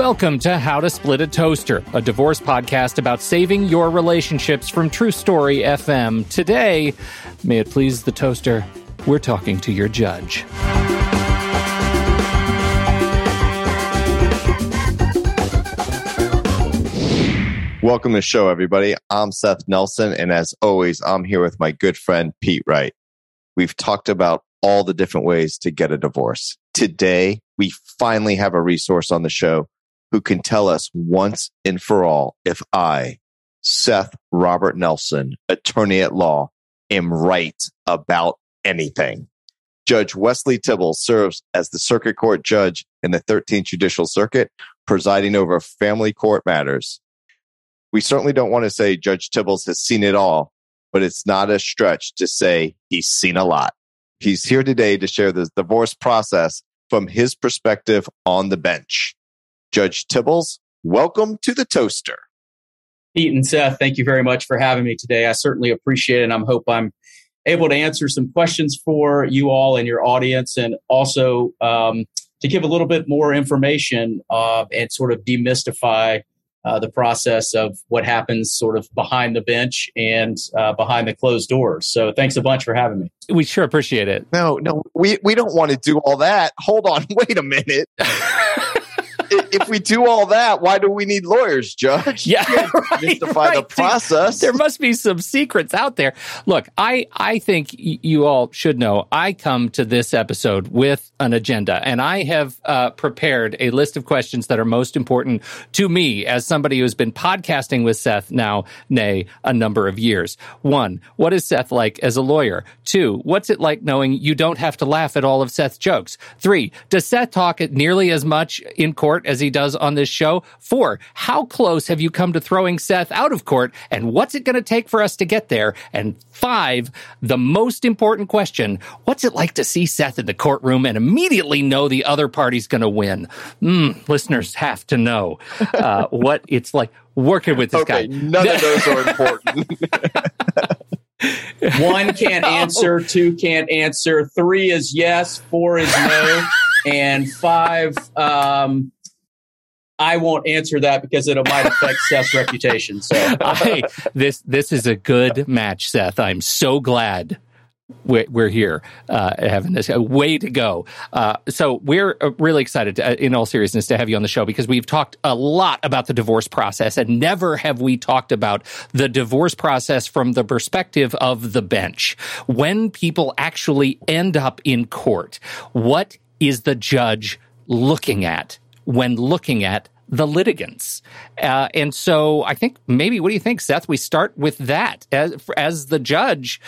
Welcome to How to Split a Toaster, a divorce podcast about saving your relationships from True Story FM. Today, may it please the toaster, we're talking to your judge. Welcome to the show, everybody. I'm Seth Nelson, and as always, I'm here with my good friend Pete Wright. We've talked about all the different ways to get a divorce. Today, we finally have a resource on the show who can tell us once and for all if I, Seth Robert Nelson, attorney at law, am right about anything. Judge Wesley Tibbles serves as the circuit court judge in the 13th Judicial Circuit, presiding over family court matters. We certainly don't want to say Judge Tibbles has seen it all, but it's not a stretch to say he's seen a lot. He's here today to share the divorce process from his perspective on the bench. Judge Tibbles, welcome to the Toaster. Pete and Seth, thank you very much for having me today. I certainly appreciate it, and I hope I'm able to answer some questions for you all and your audience, and also um, to give a little bit more information uh, and sort of demystify uh, the process of what happens sort of behind the bench and uh, behind the closed doors. So thanks a bunch for having me. We sure appreciate it. No, no, we, we don't want to do all that. Hold on, wait a minute. if we do all that, why do we need lawyers, Judge? Yeah, right, justify right. the process. There must be some secrets out there. Look, I I think you all should know. I come to this episode with an agenda, and I have uh, prepared a list of questions that are most important to me as somebody who has been podcasting with Seth now, nay, a number of years. One, what is Seth like as a lawyer? Two, what's it like knowing you don't have to laugh at all of Seth's jokes? Three, does Seth talk nearly as much in court as he does on this show? Four, how close have you come to throwing Seth out of court and what's it going to take for us to get there? And five, the most important question, what's it like to see Seth in the courtroom and immediately know the other party's going to win? Mm, listeners have to know uh, what it's like working with this okay, guy. None of those are important. One can't answer, two can't answer, three is yes, four is no, and five, um, I won't answer that because it might affect Seth's reputation. So I, this this is a good match, Seth. I'm so glad we're, we're here uh, having this way to go. Uh, so we're uh, really excited, to, uh, in all seriousness, to have you on the show because we've talked a lot about the divorce process, and never have we talked about the divorce process from the perspective of the bench. When people actually end up in court, what is the judge looking at when looking at the litigants. Uh, and so I think maybe, what do you think, Seth? We start with that. As, as the judge,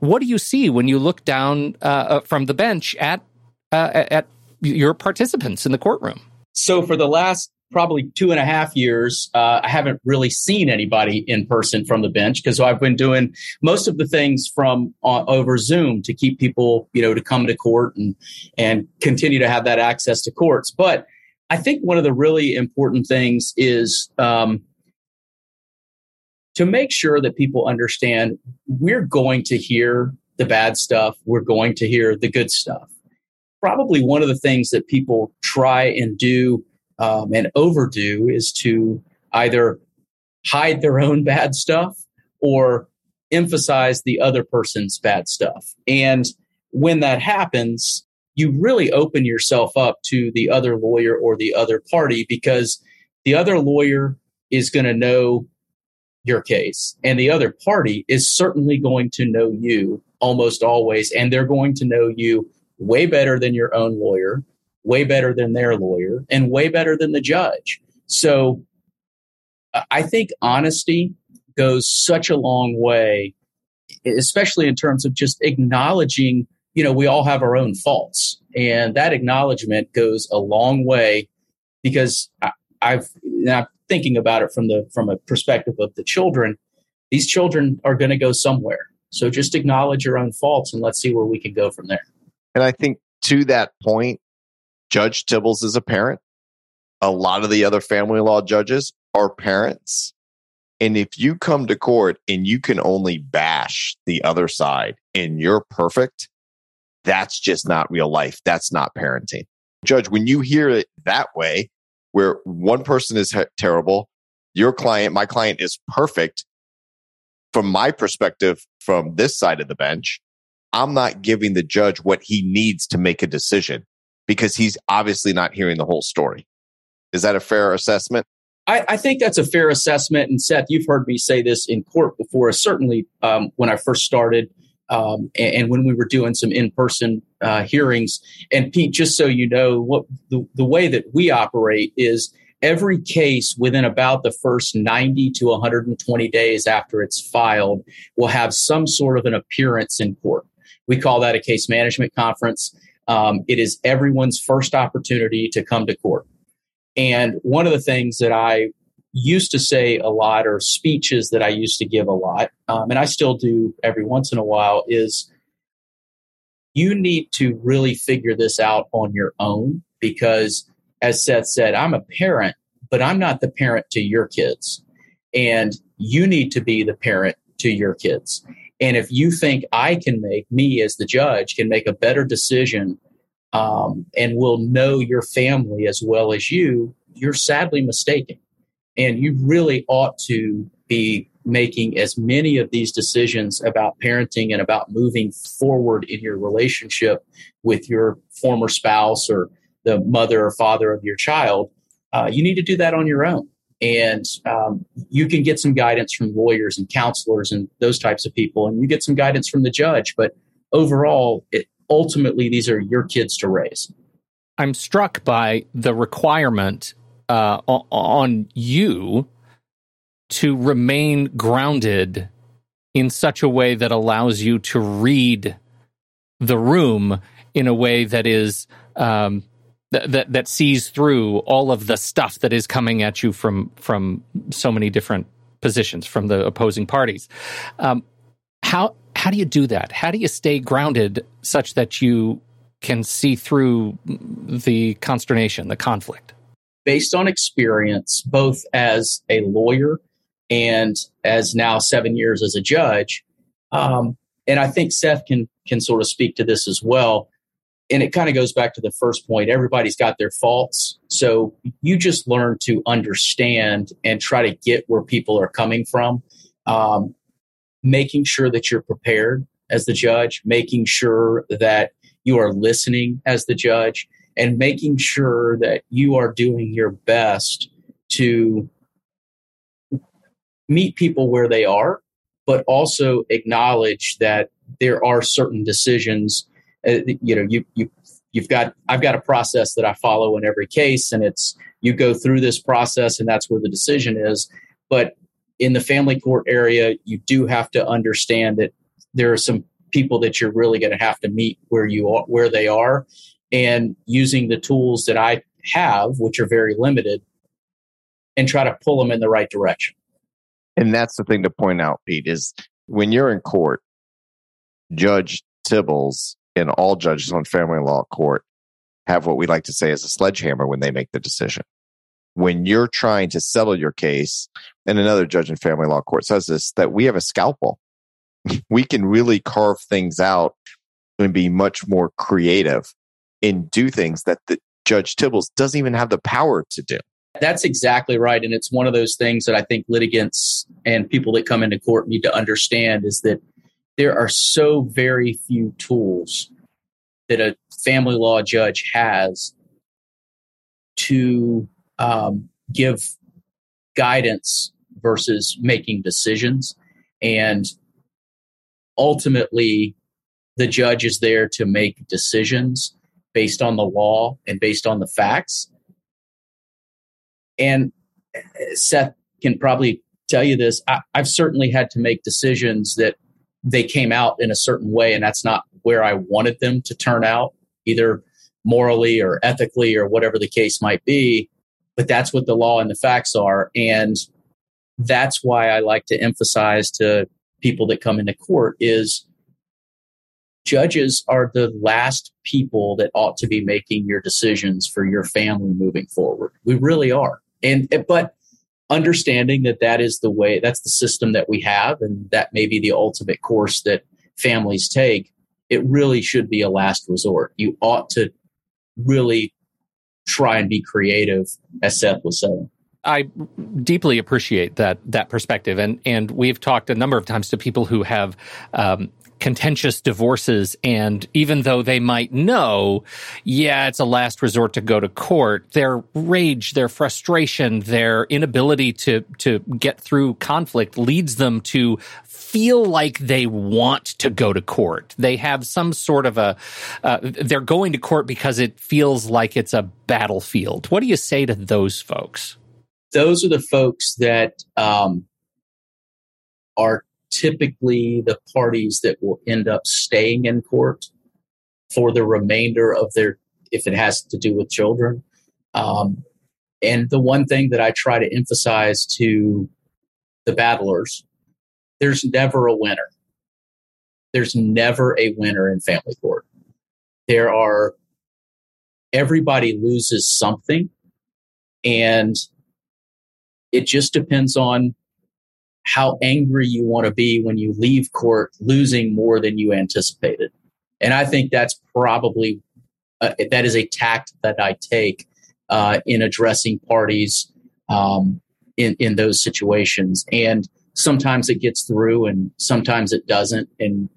what do you see when you look down uh, from the bench at, uh, at your participants in the courtroom? So for the last probably two and a half years, uh, I haven't really seen anybody in person from the bench because I've been doing most of the things from uh, over Zoom to keep people, you know, to come to court and and continue to have that access to courts. But I think one of the really important things is um, to make sure that people understand we're going to hear the bad stuff, we're going to hear the good stuff. Probably one of the things that people try and do um, and overdo is to either hide their own bad stuff or emphasize the other person's bad stuff. And when that happens, you really open yourself up to the other lawyer or the other party because the other lawyer is going to know your case and the other party is certainly going to know you almost always and they're going to know you way better than your own lawyer way better than their lawyer and way better than the judge. So i think honesty goes such a long way especially in terms of just acknowledging you know, we all have our own faults. And that acknowledgement goes a long way because I, I've, I'm thinking about it from the, from a perspective of the children. These children are going to go somewhere. So just acknowledge your own faults and let's see where we can go from there. And I think to that point, Judge Tibbles is a parent. A lot of the other family law judges are parents. And if you come to court and you can only bash the other side and you're perfect, that's just not real life. That's not parenting. Judge, when you hear it that way, where one person is terrible, your client, my client is perfect. From my perspective, from this side of the bench, I'm not giving the judge what he needs to make a decision because he's obviously not hearing the whole story. Is that a fair assessment? I, I, think that's a fair assessment. And Seth, you've heard me say this in court before. Certainly, um, when I first started, um, and, and, when we were doing some in-person uh, hearings. And Pete, just so you know, what the, the way that we operate is every case within about the first 90 to 120 days after it's filed will have some sort of an appearance in court. We call that a case management conference. Um, it is everyone's first opportunity to come to court. And one of the things that I used to say a lot, or speeches that I used to give a lot, um, and I still do every once in a while, is you need to really figure this out on your own because, as Seth said, I'm a parent, but I'm not the parent to your kids. And you need to be the parent to your kids. And if you think I can make, me as the judge, can make a better decision um, and will know your family as well as you, you're sadly mistaken. And you really ought to be making as many of these decisions about parenting and about moving forward in your relationship with your former spouse or the mother or father of your child. Uh, you need to do that on your own. And um, you can get some guidance from lawyers and counselors and those types of people, and you get some guidance from the judge. But overall, it, ultimately, these are your kids to raise. I'm struck by the requirement uh, on you to remain grounded in such a way that allows you to read the room in a way that is um, that, that that sees through all of the stuff that is coming at you from from so many different positions from the opposing parties. Um, how how do you do that? How do you stay grounded such that you can see through the consternation, the conflict? Based on experience, both as a lawyer and as now seven years as a judge. Um, and I think Seth can can sort of speak to this as well. And it kind of goes back to the first point. Everybody's got their faults. So you just learn to understand and try to get where people are coming from. Um, making sure that you're prepared as the judge, making sure that you are listening as the judge, and making sure that you are doing your best to meet people where they are, but also acknowledge that there are certain decisions. Uh, you know, you you you've got I've got a process that I follow in every case, and it's you go through this process, and that's where the decision is. But in the family court area, you do have to understand that there are some people that you're really going to have to meet where you are, where they are, and using the tools that I have, which are very limited, and try to pull them in the right direction. And that's the thing to point out, Pete, is when you're in court, Judge Tibbles and all judges on family law court have what we like to say is a sledgehammer when they make the decision. When you're trying to settle your case, and another judge in family law court says this, that we have a scalpel. we can really carve things out and be much more creative and do things that the Judge Tibbles doesn't even have the power to do. That's exactly right. And it's one of those things that I think litigants and people that come into court need to understand is that there are so very few tools that a family law judge has to um, give guidance versus making decisions. And ultimately, the judge is there to make decisions based on the law and based on the facts. And uh, Seth can probably tell you this. I, have certainly had to make decisions that they came out in a certain way, and that's not where I wanted them to turn out, either morally or ethically or whatever the case might be. But that's what the law and the facts are. And that's why I like to emphasize to people that come into court is judges are the last people that ought to be making your decisions for your family moving forward. We really are. And but understanding that that is the way that's the system that we have and that may be the ultimate course that families take, it really should be a last resort. You ought to really try and be creative, as Seth was saying. I deeply appreciate that that perspective, and and we've talked a number of times to people who have um, contentious divorces, and even though they might know, yeah, it's a last resort to go to court, their rage, their frustration, their inability to to get through conflict leads them to feel like they want to go to court. They have some sort of a, uh, they're going to court because it feels like it's a battlefield. What do you say to those folks? those are the folks that um, are typically the parties that will end up staying in court for the remainder of their, if it has to do with children. Um, and the one thing that I try to emphasize to the battlers there's never a winner. There's never a winner in family court. There are, everybody loses something. And it just depends on how angry you want to be when you leave court losing more than you anticipated. And I think that's probably uh, that is a tact that I take uh, in addressing parties um, in in those situations. And sometimes it gets through, and sometimes it doesn't. And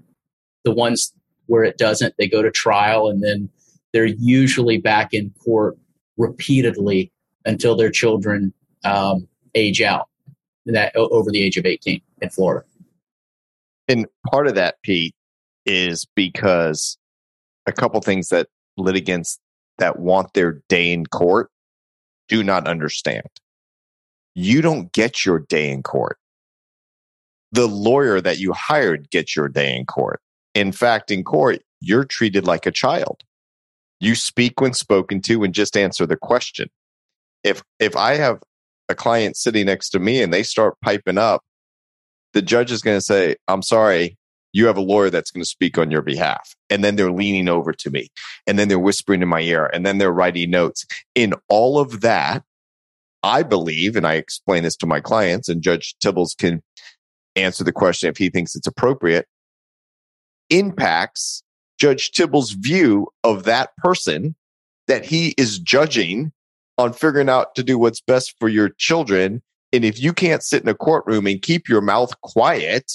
the ones where it doesn't, they go to trial, and then they're usually back in court repeatedly until their children um, age out that over the age of 18 in Florida. And part of that, Pete, is because a couple things that litigants that want their day in court do not understand. You don't get your day in court. The lawyer that you hired gets your day in court. In fact, in court, you're treated like a child. You speak when spoken to and just answer the question. If if I have a client sitting next to me and they start piping up, the judge is going to say, I'm sorry, you have a lawyer that's going to speak on your behalf. And then they're leaning over to me and then they're whispering in my ear and then they're writing notes. In all of that, I believe, and I explain this to my clients, and Judge Tibbles can answer the question if he thinks it's appropriate, impacts Judge Tibble's view of that person that he is judging on figuring out to do what's best for your children. And if you can't sit in a courtroom and keep your mouth quiet,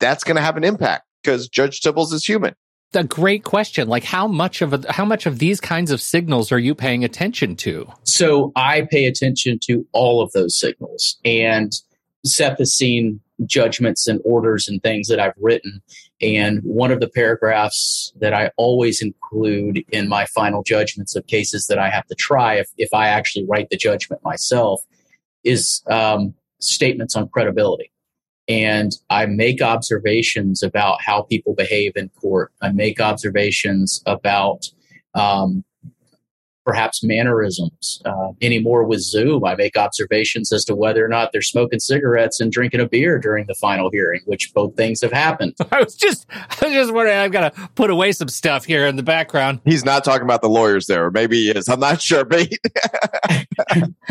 that's going to have an impact because Judge Tibbles is human. A great question. Like how much of a, how much of these kinds of signals are you paying attention to? So I pay attention to all of those signals, and Seth has seen judgments and orders and things that I've written. And one of the paragraphs that I always include in my final judgments of cases that I have to try if, if I actually write the judgment myself is um, statements on credibility. And I make observations about how people behave in court. I make observations about um, perhaps mannerisms. Uh, anymore with Zoom, I make observations as to whether or not they're smoking cigarettes and drinking a beer during the final hearing, which both things have happened. I was just, I was just wondering. I've got to put away some stuff here in the background. He's not talking about the lawyers there, or maybe he is. I'm not sure, but.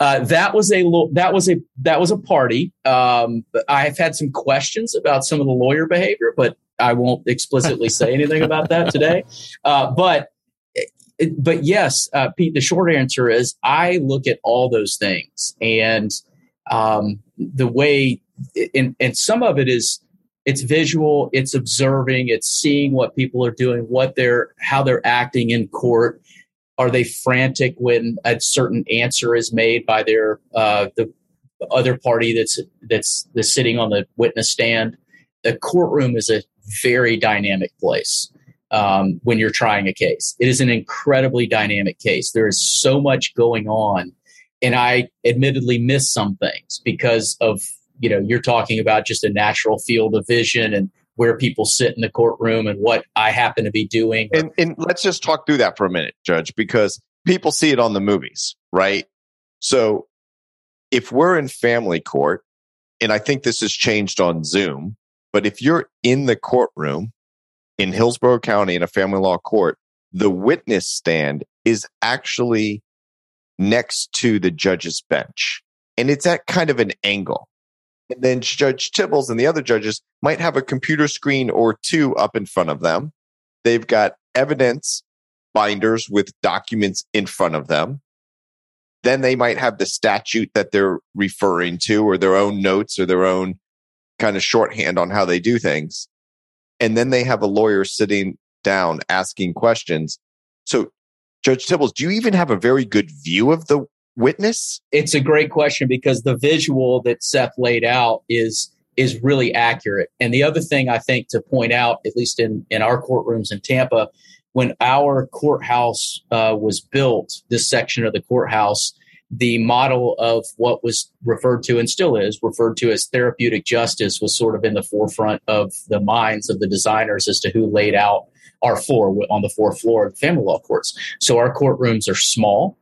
uh, that was a that was a that was a party. Um, I've had some questions about some of the lawyer behavior, but I won't explicitly say anything about that today. Uh, but but yes, uh, Pete. The short answer is I look at all those things, and um, the way, and, and some of it is it's visual, it's observing, it's seeing what people are doing, what they're how they're acting in court. Are they frantic when a certain answer is made by their uh, the other party that's that's that's sitting on the witness stand? The courtroom is a very dynamic place um, when you're trying a case. It is an incredibly dynamic case. There is so much going on, and I admittedly miss some things because of you know you're talking about just a natural field of vision and where people sit in the courtroom and what I happen to be doing. And, and let's just talk through that for a minute, Judge, because people see it on the movies, right? So if we're in family court, and I think this has changed on Zoom, but if you're in the courtroom in Hillsborough County in a family law court, the witness stand is actually next to the judge's bench. And it's at kind of an angle. And then Judge Tibbles and the other judges might have a computer screen or two up in front of them. They've got evidence binders with documents in front of them. Then they might have the statute that they're referring to or their own notes or their own kind of shorthand on how they do things. And then they have a lawyer sitting down asking questions. So, Judge Tibbles, do you even have a very good view of the witness? It's a great question because the visual that Seth laid out is is really accurate. And the other thing I think to point out, at least in in our courtrooms in Tampa, when our courthouse uh, was built, this section of the courthouse, the model of what was referred to and still is referred to as therapeutic justice was sort of in the forefront of the minds of the designers as to who laid out our floor on the fourth floor of family law courts. So our courtrooms are small.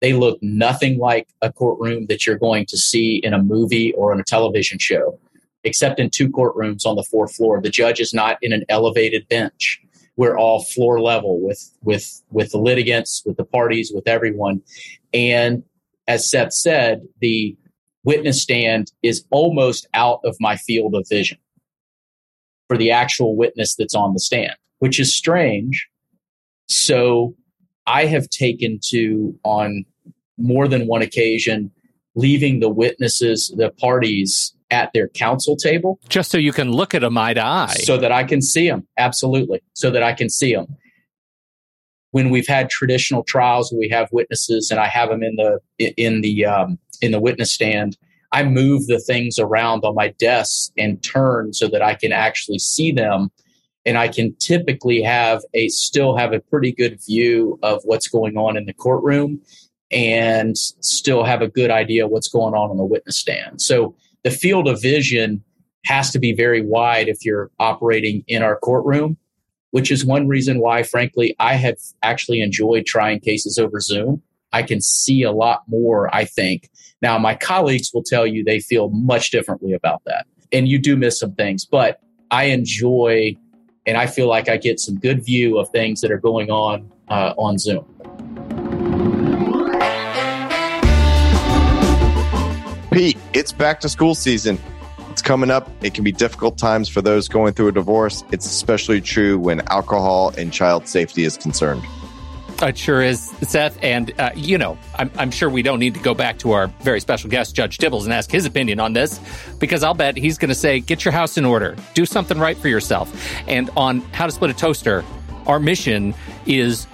They look nothing like a courtroom that you're going to see in a movie or on a television show, except in two courtrooms on the fourth floor. The judge is not in an elevated bench we're all floor level with with with the litigants, with the parties, with everyone. And as Seth said, the witness stand is almost out of my field of vision for the actual witness that's on the stand, which is strange. So I have taken to on more than one occasion leaving the witnesses, the parties at their counsel table. Just so you can look at them eye to eye. So that I can see them. Absolutely. So that I can see them. When we've had traditional trials, we have witnesses and I have them in the, in the, um, in the witness stand. I move the things around on my desk and turn so that I can actually see them. And I can typically have a, still have a pretty good view of what's going on in the courtroom and still have a good idea what's going on on the witness stand. So the field of vision has to be very wide if you're operating in our courtroom, which is one reason why, frankly, I have actually enjoyed trying cases over Zoom. I can see a lot more, I think. Now, my colleagues will tell you they feel much differently about that. And you do miss some things, but I enjoy and I feel like I get some good view of things that are going on uh, on Zoom. Pete, it's back to school season. It's coming up. It can be difficult times for those going through a divorce. It's especially true when alcohol and child safety is concerned. It sure is, Seth. And, uh, you know, I'm, I'm, sure we don't need to go back to our very special guest, Judge Tibbles, and ask his opinion on this, because I'll bet he's going to say, get your house in order, do something right for yourself. And on how to split a toaster, our mission is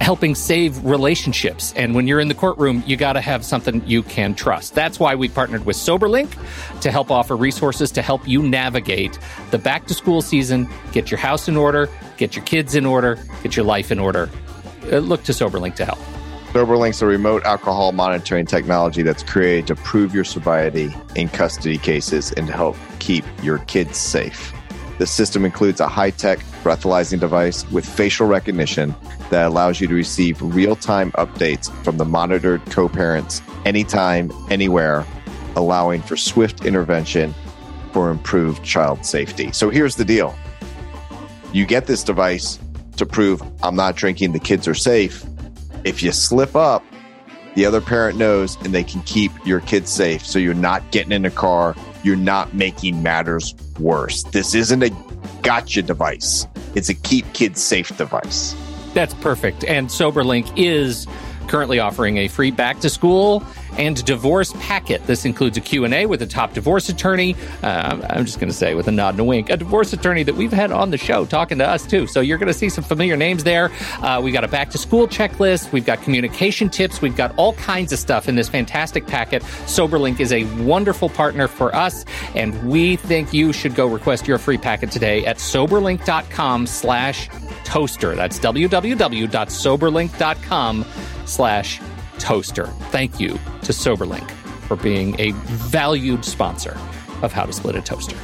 helping save relationships. And when you're in the courtroom, you got to have something you can trust. That's why we partnered with SoberLink to help offer resources to help you navigate the back to school season, get your house in order, get your kids in order, get your life in order. Uh, look to SoberLink to help. SoberLink's a remote alcohol monitoring technology that's created to prove your sobriety in custody cases and to help keep your kids safe. The system includes a high tech breathalyzing device with facial recognition that allows you to receive real time updates from the monitored co parents anytime, anywhere, allowing for swift intervention for improved child safety. So here's the deal you get this device to prove I'm not drinking, the kids are safe. If you slip up, the other parent knows and they can keep your kids safe. So you're not getting in a car, you're not making matters worse. This isn't a gotcha device, it's a keep kids safe device. That's perfect. And SoberLink is currently offering a free back to school and divorce packet. This includes a Q&A with a top divorce attorney. Uh, I'm just going to say with a nod and a wink, a divorce attorney that we've had on the show talking to us too. So you're going to see some familiar names there. Uh, we got a back to school checklist. We've got communication tips. We've got all kinds of stuff in this fantastic packet. SoberLink is a wonderful partner for us, and we think you should go request your free packet today at soberlink.com slash toaster. That's www.soberlink.com slash toaster. Thank you to SoberLink for being a valued sponsor of How to Split a Toaster.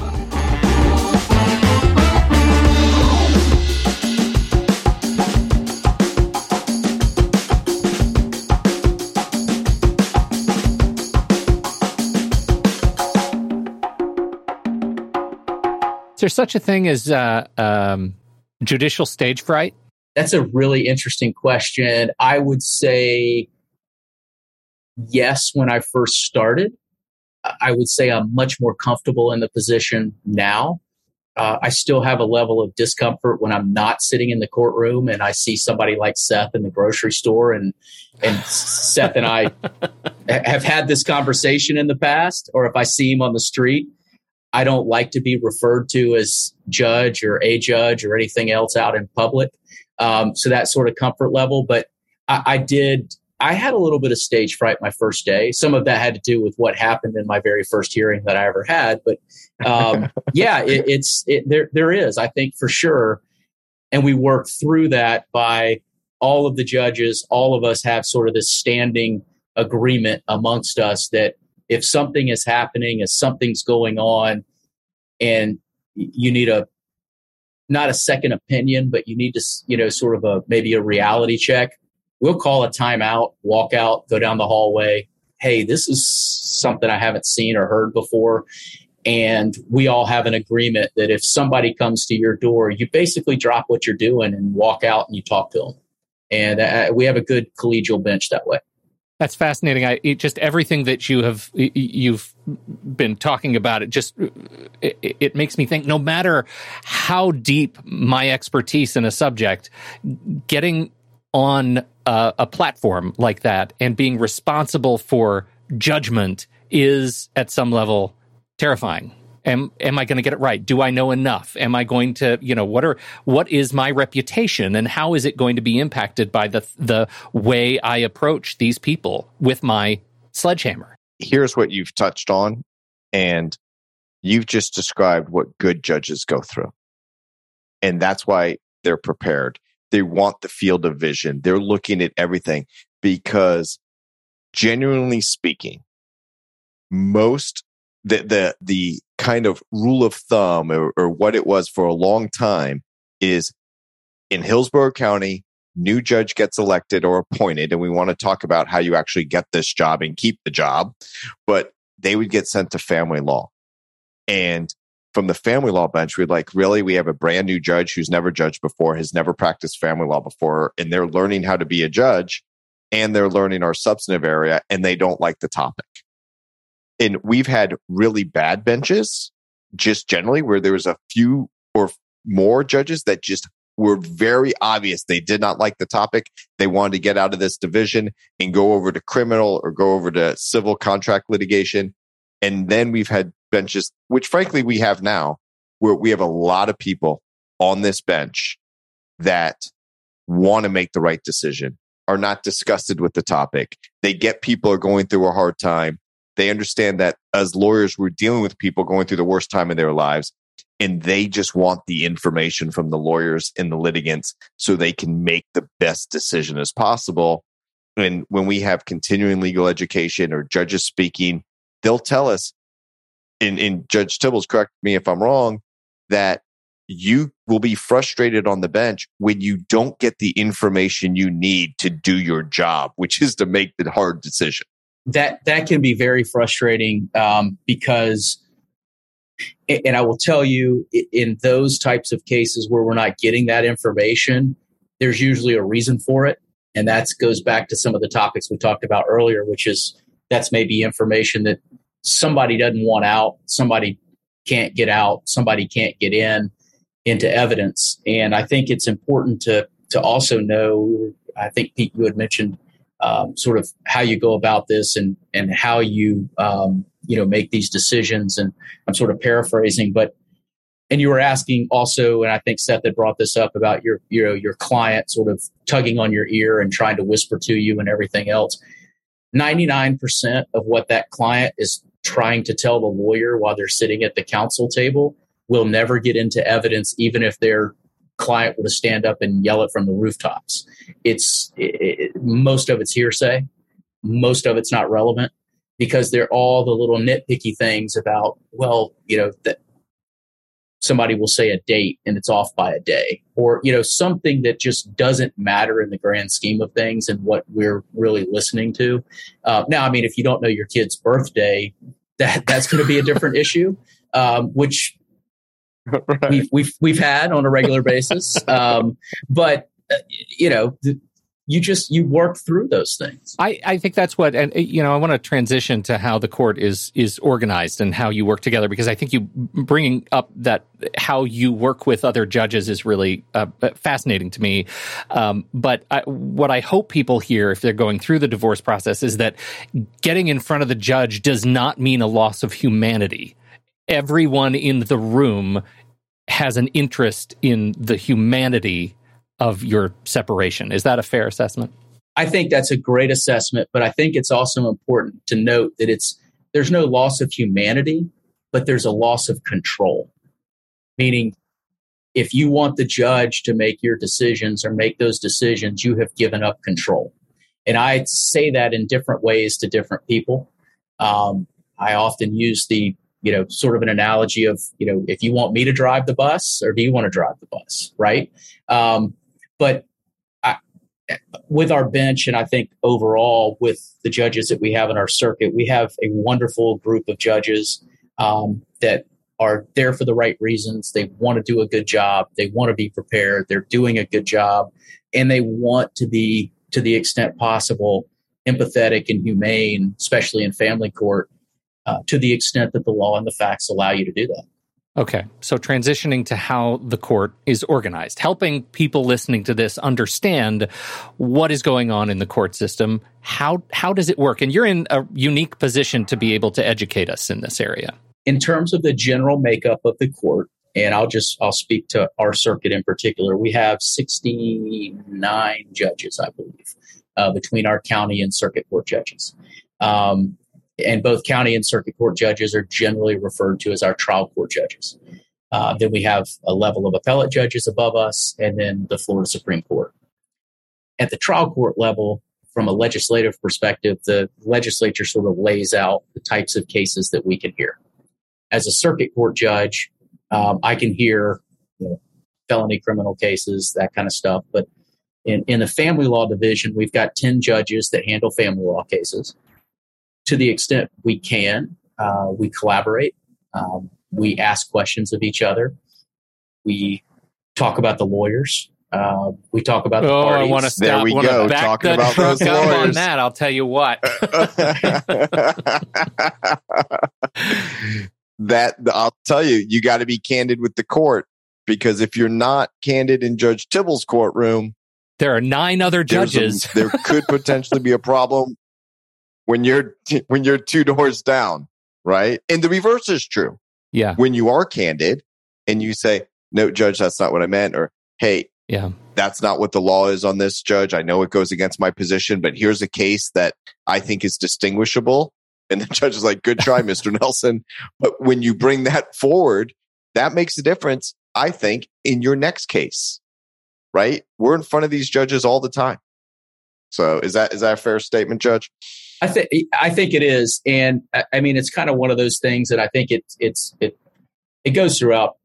Is there such a thing as uh, um, judicial stage fright? That's a really interesting question. I would say yes when I first started. I would say I'm much more comfortable in the position now. uh, I still have a level of discomfort when I'm not sitting in the courtroom and I see somebody like Seth in the grocery store and and Seth and I have had this conversation in the past, or if I see him on the street, I don't like to be referred to as judge or a judge or anything else out in public. Um, so that sort of comfort level, but I, I did I had a little bit of stage fright my first day. Some of that had to do with what happened in my very first hearing that I ever had. But um, yeah, it, it's it, there. There is, I think, for sure. And we work through that by all of the judges. All of us have sort of this standing agreement amongst us that if something is happening, if something's going on, and you need a not a second opinion, but you need to you know sort of a maybe a reality check we'll call a timeout, walk out, go down the hallway. Hey, this is something I haven't seen or heard before. And we all have an agreement that if somebody comes to your door, you basically drop what you're doing and walk out and you talk to them. And uh, we have a good collegial bench that way. That's fascinating. I it, just everything that you have you've been talking about it just it, it, makes me think. No matter how deep my expertise in a subject, getting on uh, a platform like that and being responsible for judgment is at some level terrifying. Am am I going to get it right? Do I know enough? Am I going to, you know, what are what is my reputation and how is it going to be impacted by the the way I approach these people with my sledgehammer? Here's what you've touched on and you've just described what good judges go through. And that's why they're prepared. They want the field of vision. They're looking at everything because genuinely speaking, most the the the kind of rule of thumb or, or what it was for a long time is in Hillsborough County, new judge gets elected or appointed, and we want to talk about how you actually get this job and keep the job, but they would get sent to family law. And from the family law bench, we're like, really? We have a brand new judge who's never judged before, has never practiced family law before, and they're learning how to be a judge and they're learning our substantive area and they don't like the topic. And we've had really bad benches just generally where there was a few or more judges that just were very obvious they did not like the topic. They wanted to get out of this division and go over to criminal or go over to civil contract litigation. And then we've had benches, which frankly we have now, where we have a lot of people on this bench that want to make the right decision, are not disgusted with the topic. They get people are going through a hard time. They understand that as lawyers, we're dealing with people going through the worst time in their lives. And they just want the information from the lawyers and the litigants so they can make the best decision as possible. And when we have continuing legal education or judges speaking, they'll tell us, in, in Judge Tibbles, correct me if I'm wrong, that you will be frustrated on the bench when you don't get the information you need to do your job, which is to make the hard decision. That that can be very frustrating um, because, and I will tell you, in those types of cases where we're not getting that information, there's usually a reason for it, and that goes back to some of the topics we talked about earlier, which is that's maybe information that somebody doesn't want out, somebody can't get out, somebody can't get in into evidence. And I think it's important to to also know. I think Pete, you had mentioned um, sort of how you go about this and and how you um, you know make these decisions. And I'm sort of paraphrasing, but and you were asking also, and I think Seth had brought this up about your you know your client sort of tugging on your ear and trying to whisper to you and everything else. 99% of what that client is trying to tell the lawyer while they're sitting at the counsel table will never get into evidence, even if their client were to stand up and yell it from the rooftops. It's it, it, most of it's hearsay, most of it's not relevant because they're all the little nitpicky things about well, you know that somebody will say a date and it's off by a day or you know something that just doesn't matter in the grand scheme of things and what we're really listening to uh, now i mean if you don't know your kid's birthday that that's going to be a different issue um, which right. we've, we've we've had on a regular basis um, but uh, you know th- you just you work through those things. I, I think that's what, and you know, I want to transition to how the court is is organized and how you work together because I think you bringing up that how you work with other judges is really uh, fascinating to me. Um, but I, what I hope people hear if they're going through the divorce process is that getting in front of the judge does not mean a loss of humanity. Everyone in the room has an interest in the humanity of your separation. Is that a fair assessment? I think that's a great assessment, but I think it's also important to note that it's there's no loss of humanity, but there's a loss of control. Meaning if you want the judge to make your decisions or make those decisions, you have given up control. And I say that in different ways to different people. Um, I often use the, you know, sort of an analogy of, you know, if you want me to drive the bus or do you want to drive the bus, right? Um, but I, with our bench, and I think overall with the judges that we have in our circuit, we have a wonderful group of judges um, that are there for the right reasons. They want to do a good job. They want to be prepared. They're doing a good job, and they want to be, to the extent possible, empathetic and humane, especially in family court, uh, to the extent that the law and the facts allow you to do that. Okay, so transitioning to how the court is organized, helping people listening to this understand what is going on in the court system. How how does it work? And you're in a unique position to be able to educate us in this area. In terms of the general makeup of the court, and I'll just I'll speak to our circuit in particular. We have 69 judges, I believe, uh, between our county and circuit court judges. Um, and both county and circuit court judges are generally referred to as our trial court judges. Uh, then we have a level of appellate judges above us, and then the Florida Supreme Court. At the trial court level, from a legislative perspective, the legislature sort of lays out the types of cases that we can hear. As a circuit court judge, um, I can hear you know, felony criminal cases, that kind of stuff. But in, in the family law division, we've got 10 judges that handle family law cases to the extent we can, uh, we collaborate. Um, we ask questions of each other. We talk about the lawyers. Uh, we talk about the oh, parties. I want to stop. There we go. Back Talking the about truck those up on that. I'll tell you what. that I'll tell you, you got to be candid with the court because if you're not candid in Judge Tibble's courtroom, there are nine other there's a- judges. there could potentially be a problem when you're when you're two doors down, right? And the reverse is true. yeah, When you are candid and you say, "No, judge, that's not what I meant," or "Hey, yeah. that's not what the law is on this judge. I know it goes against my position, but here's a case that I think is distinguishable. And the judge is like, good try, Mr. Nelson. But when you bring that forward, that makes a difference, I think, in your next case, right? We're in front of these judges all the time. So is that, is that a fair statement, judge? I think I think it is, and I- I mean it's kind of one of those things that I think it's it's it it goes throughout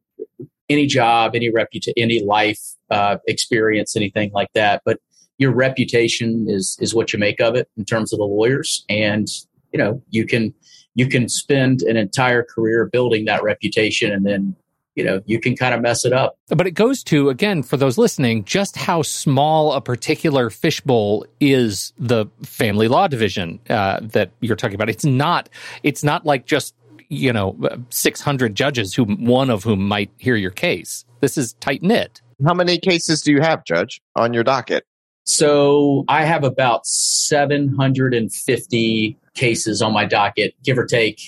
any job, any reputation, any life uh, experience, anything like that. But your reputation is is what you make of it in terms of the lawyers, and you know you can you can spend an entire career building that reputation, and then you know you can kind of mess it up. But it goes to, again, for those listening, just how small a particular fishbowl is the family law division uh, that you're talking about. It's not, it's not like just, you know, 600 judges who one of whom might hear your case. This is tight knit. How many cases do you have, judge, on your docket? So I have about 750 cases on my docket, give or take.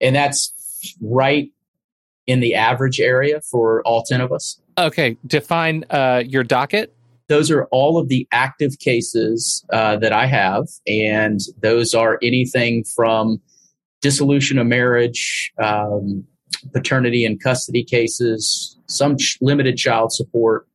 And that's right in the average area for all 10 of us. Okay, define uh, your docket. Those are all of the active cases uh, that I have. And those are anything from dissolution of marriage, um, paternity and custody cases, some ch- limited child support,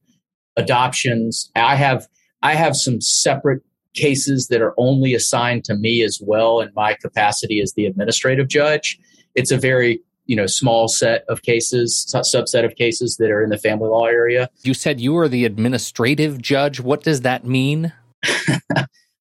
adoptions. I have I have some separate cases that are only assigned to me as well in my capacity as the administrative judge. It's a very you know small set of cases, subset of cases that are in the family law area. You said you are the administrative judge. What does that mean?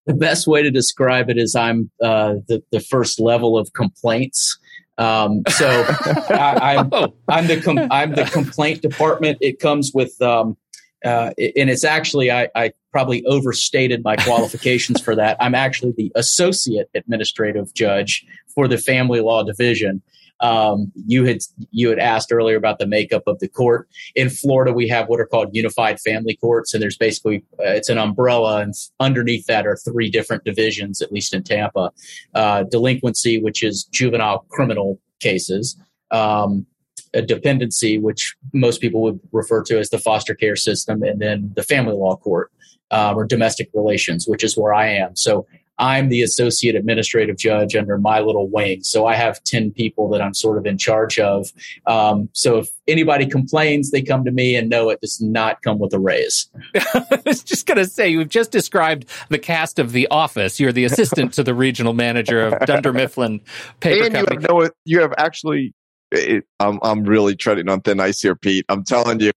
The best way to describe it is I'm uh, the the first level of complaints. Um, so I, I'm Oh, I'm the com- I'm the complaint department. It comes with um, uh, and it's actually I, I, probably overstated my qualifications for that. I'm actually the associate administrative judge for the family law division. Um, you had you had asked earlier about the makeup of the court in Florida. We have what are called unified family courts, and there's basically uh, it's an umbrella, and underneath that are three different divisions, at least in Tampa: uh, delinquency, which is juvenile criminal cases. Um, a dependency, which most people would refer to as the foster care system, and then the family law court um, or domestic relations, which is where I am. So I'm the associate administrative judge under my little wing. So I have 10 people that I'm sort of in charge of. Um, so if anybody complains, they come to me and know it does not come with a raise. I was just going to say, you've just described the cast of The Office. You're the assistant to the regional manager of Dunder Mifflin Paper and Company. You have, no, you have actually it, I'm I'm really treading on thin ice here, Pete. I'm telling you.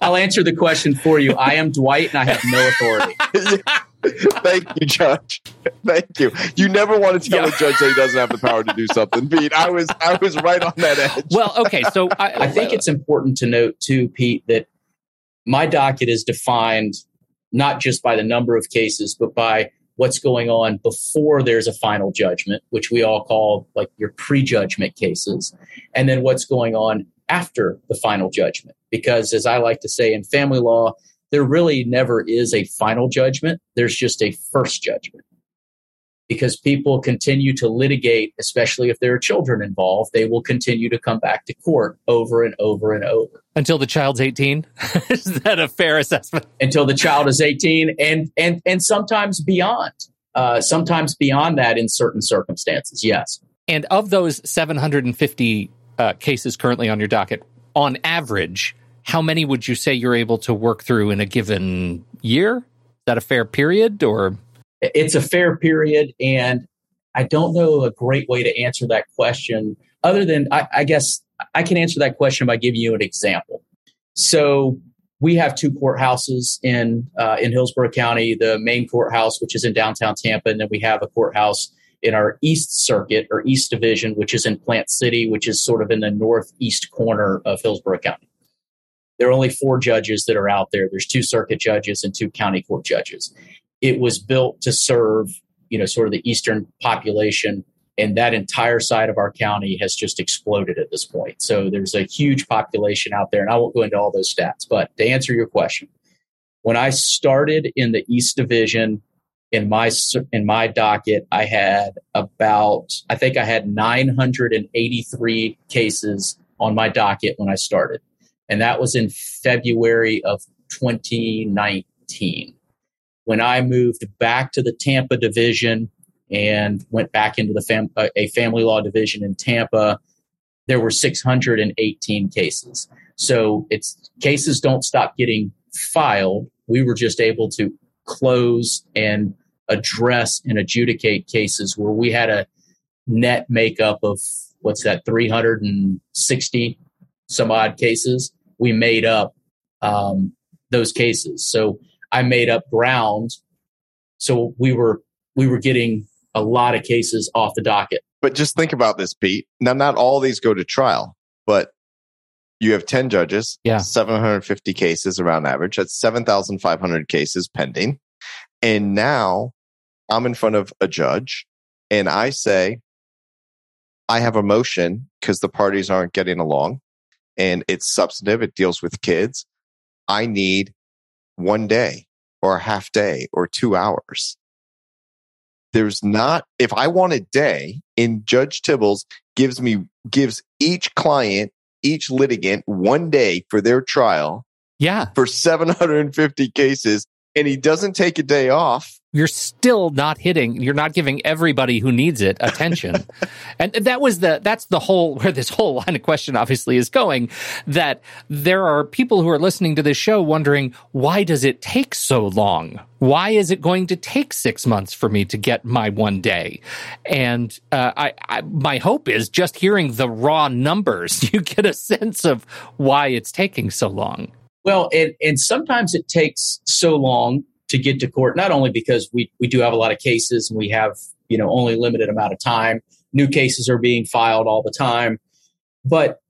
I'll answer the question for you. I am Dwight, and I have no authority. Thank you, Judge. Thank you. You never want to tell yeah. a judge that he doesn't have the power to do something, Pete. I was I was right on that edge. Well, okay, so I, I think it's important to note too, Pete, that my docket is defined not just by the number of cases, but by what's going on before there's a final judgment, which we all call like your prejudgment cases, and then what's going on after the final judgment. Because as I like to say in family law, there really never is a final judgment, there's just a first judgment. Because people continue to litigate, especially if there are children involved, they will continue to come back to court over and over and over. Until the child's 18? is that a fair assessment? Until the child is 18 and, and, and sometimes beyond. Uh, sometimes beyond that in certain circumstances, yes. And of those 750 uh, cases currently on your docket, on average, how many would you say you're able to work through in a given year? Is that a fair period or? It's a fair period. And I don't know a great way to answer that question other than I, I guess I can answer that question by giving you an example. So we have two courthouses in uh, in Hillsborough County. The main courthouse, which is in downtown Tampa, and then we have a courthouse in our East Circuit or East Division, which is in Plant City, which is sort of in the northeast corner of Hillsborough County there are only four judges that are out there. There's two circuit judges and two county court judges. It was built to serve, you know, sort of the eastern population, and that entire side of our county has just exploded at this point. So there's a huge population out there, and I won't go into all those stats. But to answer your question, when I started in the East Division in my in my docket, I had about I think I had 983 cases on my docket when I started and that was in February of 2019. When I moved back to the Tampa division and went back into the fam- uh, a family law division in Tampa, there were 618 cases. So it's cases don't stop getting filed. We were just able to close and address and adjudicate cases where we had a net makeup of what's that 360 some odd cases we made up um, those cases. So I made up ground. So we were we were getting a lot of cases off the docket. But just think about this, Pete. Now, not all these go to trial, but you have 10 judges, yeah. 750 cases around average. That's 7,500 cases pending. And now I'm in front of a judge and I say, I have a motion because the parties aren't getting along and it's substantive. It deals with kids. I need one day or a half day or two hours. There's not, if I want a day in Judge Tibbals gives me, gives each client, each litigant one day for their trial. Yeah. For 750 cases and he doesn't take a day off you're still not hitting you're not giving everybody who needs it attention. And that was the that's the whole where this whole line of question obviously is going that there are people who are listening to this show wondering why does it take so long? Why is it going to take six months for me to get my one day? And uh, I, I my hope is just hearing the raw numbers you get a sense of why it's taking so long. Well, and, and sometimes it takes so long to get to court, not only because we, we do have a lot of cases and we have, you know, only limited amount of time. New cases are being filed all the time. But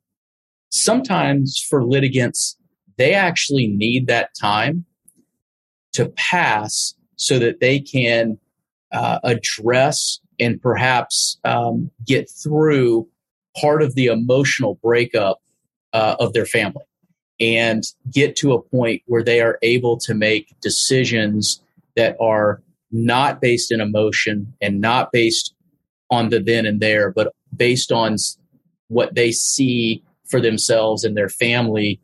sometimes for litigants, they actually need that time to pass so that they can uh, address and perhaps um, get through part of the emotional breakup uh, of their family and get to a point where they are able to make decisions that are not based in emotion and not based on the then and there, but based on what they see for themselves and their family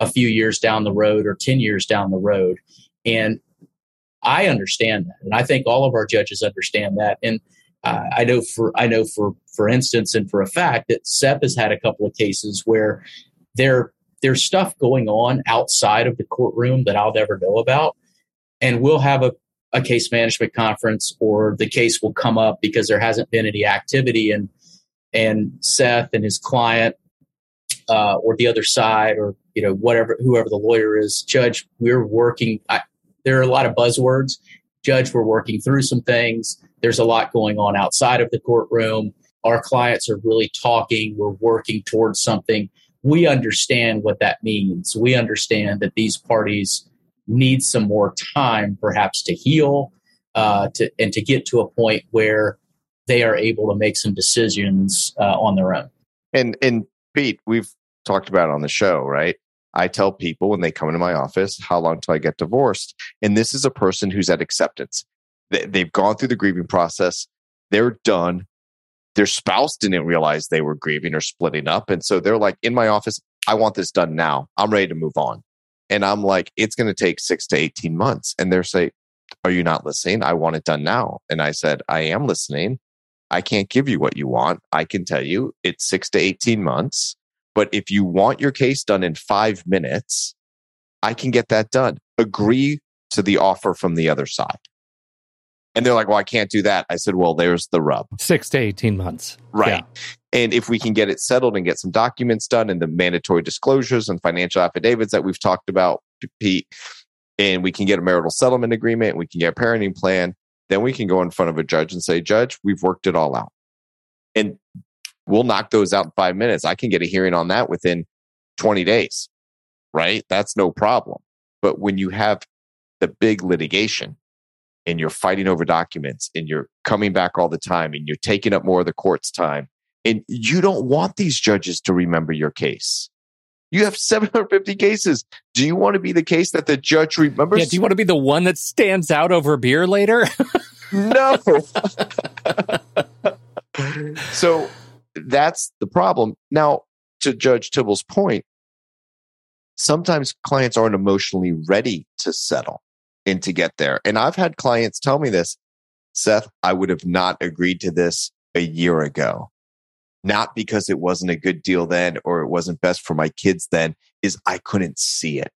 a few years down the road or 10 years down the road. And I understand that. And I think all of our judges understand that. And uh, I know for, I know for, for instance, and for a fact that Seth has had a couple of cases where there, there's stuff going on outside of the courtroom that I'll never know about. And we'll have a, a case management conference or the case will come up because there hasn't been any activity and and Seth and his client uh, or the other side or you know whatever whoever the lawyer is judge we're working I, there are a lot of buzzwords. Judge we're working through some things. There's a lot going on outside of the courtroom. Our clients are really talking. We're working towards something we understand what that means we understand that these parties need some more time perhaps to heal uh, to, and to get to a point where they are able to make some decisions uh, on their own and and Pete, we've talked about on the show, right? I tell people when they come into my office, how long till I get divorced? And this is a person who's at acceptance. They've gone through the grieving process. They're done. Their spouse didn't realize they were grieving or splitting up. And so they're like, in my office, I want this done now. I'm ready to move on. And I'm like, it's going to take six to 18 months. And they're saying, are you not listening? I want it done now. And I said, I am listening. I can't give you what you want. I can tell you it's six to 18 months. But if you want your case done in five minutes, I can get that done. Agree to the offer from the other side. And they're like, well, I can't do that. I said, well, there's the rub. Six to 18 months. Right. Yeah. And if we can get it settled and get some documents done and the mandatory disclosures and financial affidavits that we've talked about, Pete, and we can get a marital settlement agreement, we can get a parenting plan, then we can go in front of a judge and say, Judge, we've worked it all out. And we'll knock those out in five minutes. I can get a hearing on that within 20 days, right? That's no problem. But when you have the big litigation and you're fighting over documents and you're coming back all the time and you're taking up more of the court's time, and you don't want these judges to remember your case. You have 750 cases. Do you want to be the case that the judge remembers? Yeah, do you want to be the one that stands out over beer later? no. so that's the problem. Now, to Judge Tibbals' point, sometimes clients aren't emotionally ready to settle and to get there. And I've had clients tell me this Seth, I would have not agreed to this a year ago not because it wasn't a good deal then or it wasn't best for my kids then, is I couldn't see it.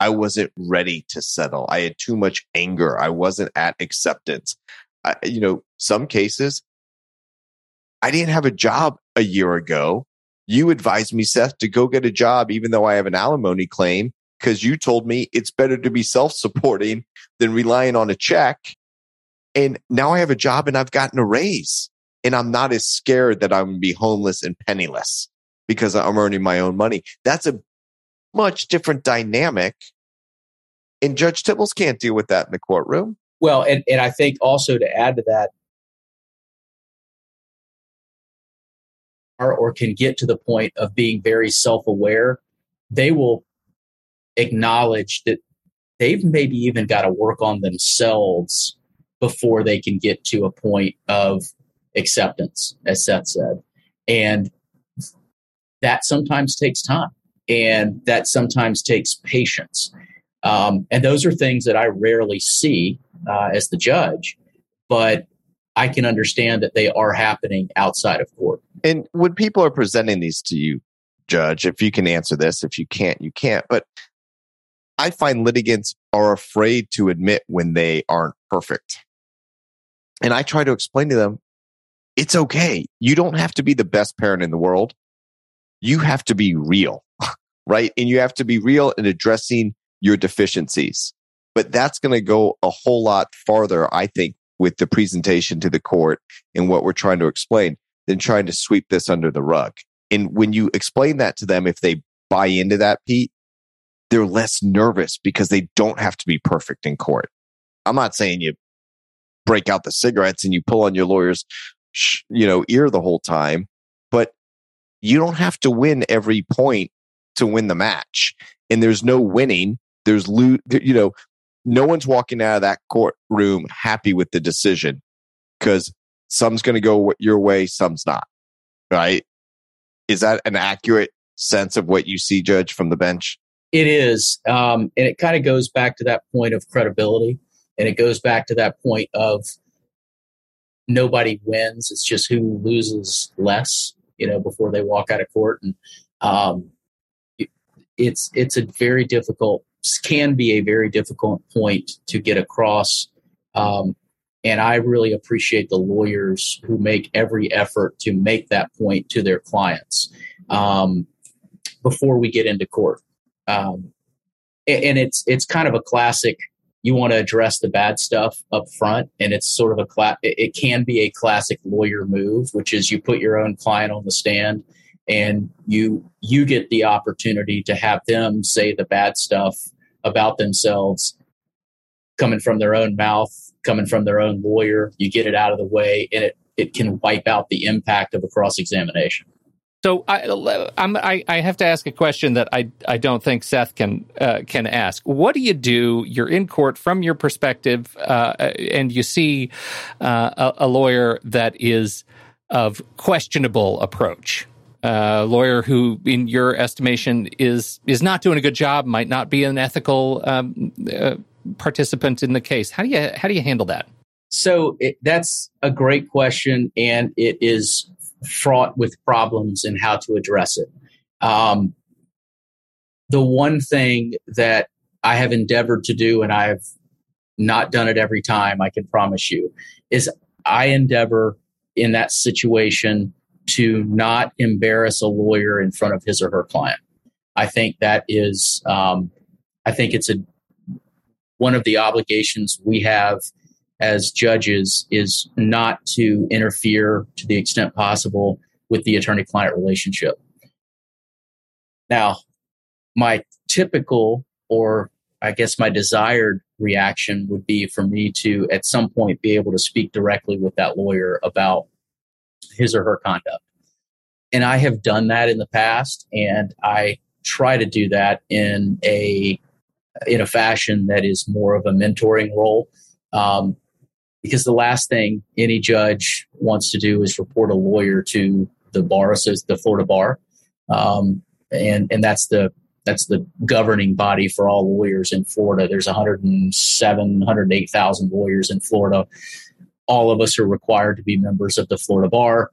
I wasn't ready to settle. I had too much anger. I wasn't at acceptance. I, you know, some cases, I didn't have a job a year ago. You advised me, Seth, to go get a job, even though I have an alimony claim, because you told me it's better to be self supporting than relying on a check. And now I have a job and I've gotten a raise and I'm not as scared that I'm going to be homeless and penniless because I'm earning my own money. That's a much different dynamic. And Judge Tibbals can't deal with that in the courtroom. Well, and, and I think also to add to that, or, or can get to the point of being very self aware, they will acknowledge that they've maybe even got to work on themselves before they can get to a point of acceptance, as Seth said. And that sometimes takes time and that sometimes takes patience. Um, and those are things that I rarely see uh, as the judge, but I can understand that they are happening outside of court. And when people are presenting these to you, Judge, if you can answer this, if you can't, you can't. But I find litigants are afraid to admit when they aren't perfect. And I try to explain to them it's okay. You don't have to be the best parent in the world. You have to be real, right? And you have to be real in addressing your deficiencies. But that's going to go a whole lot farther, I think, with the presentation to the court and what we're trying to explain than trying to sweep this under the rug. And when you explain that to them, if they buy into that, Pete, they're less nervous because they don't have to be perfect in court. I'm not saying you break out the cigarettes and you pull on your lawyer's, you know, ear the whole time, but you don't have to win every point to win the match. And there's no winning. There's, lo- you know, no one's walking out of that courtroom happy with the decision because some's going to go your way, some's not. Right? Is that an accurate sense of what you see, Judge, from the bench? It is. Um, and it kind of goes back to that point of credibility. And it goes back to that point of nobody wins. It's just who loses less, you know, before they walk out of court. And um, it's it's a very difficult, can be a very difficult point to get across. Um, and I really appreciate the lawyers who make every effort to make that point to their clients um, before we get into court. Um, and it's it's kind of a classic. You want to address the bad stuff up front, and it's sort of a cla- It can be a classic lawyer move, which is you put your own client on the stand, and you you get the opportunity to have them say the bad stuff about themselves, coming from their own mouth, coming from their own lawyer. You get it out of the way, and it it can wipe out the impact of a cross examination. So I, I'm, I, I have to ask a question that I, I don't think Seth can uh, can ask. What do you do? You're in court from your perspective, uh, and you see uh, a, a, lawyer that is of questionable approach. A lawyer who, in your estimation, is is not doing a good job, might not be an ethical um, uh, participant in the case. How do you how do you handle that? So it, that's a great question, and it is fraught with problems and how to address it. Um, the one thing that I have endeavored to do, and I've not done it every time, I can promise you, is I endeavor in that situation to not embarrass a lawyer in front of his or her client. I think that is, um, I think it's a one of the obligations we have as judges is not to interfere to the extent possible with the attorney client relationship. Now, my typical or I guess my desired reaction would be for me to at some point be able to speak directly with that lawyer about his or her conduct. And I have done that in the past and I try to do that in a in a fashion that is more of a mentoring role. Um, because the last thing any judge wants to do is report a lawyer to the bar, so the Florida bar, um, and and that's the that's the governing body for all lawyers in Florida. There's 107, 108,000 lawyers in Florida. All of us are required to be members of the Florida bar,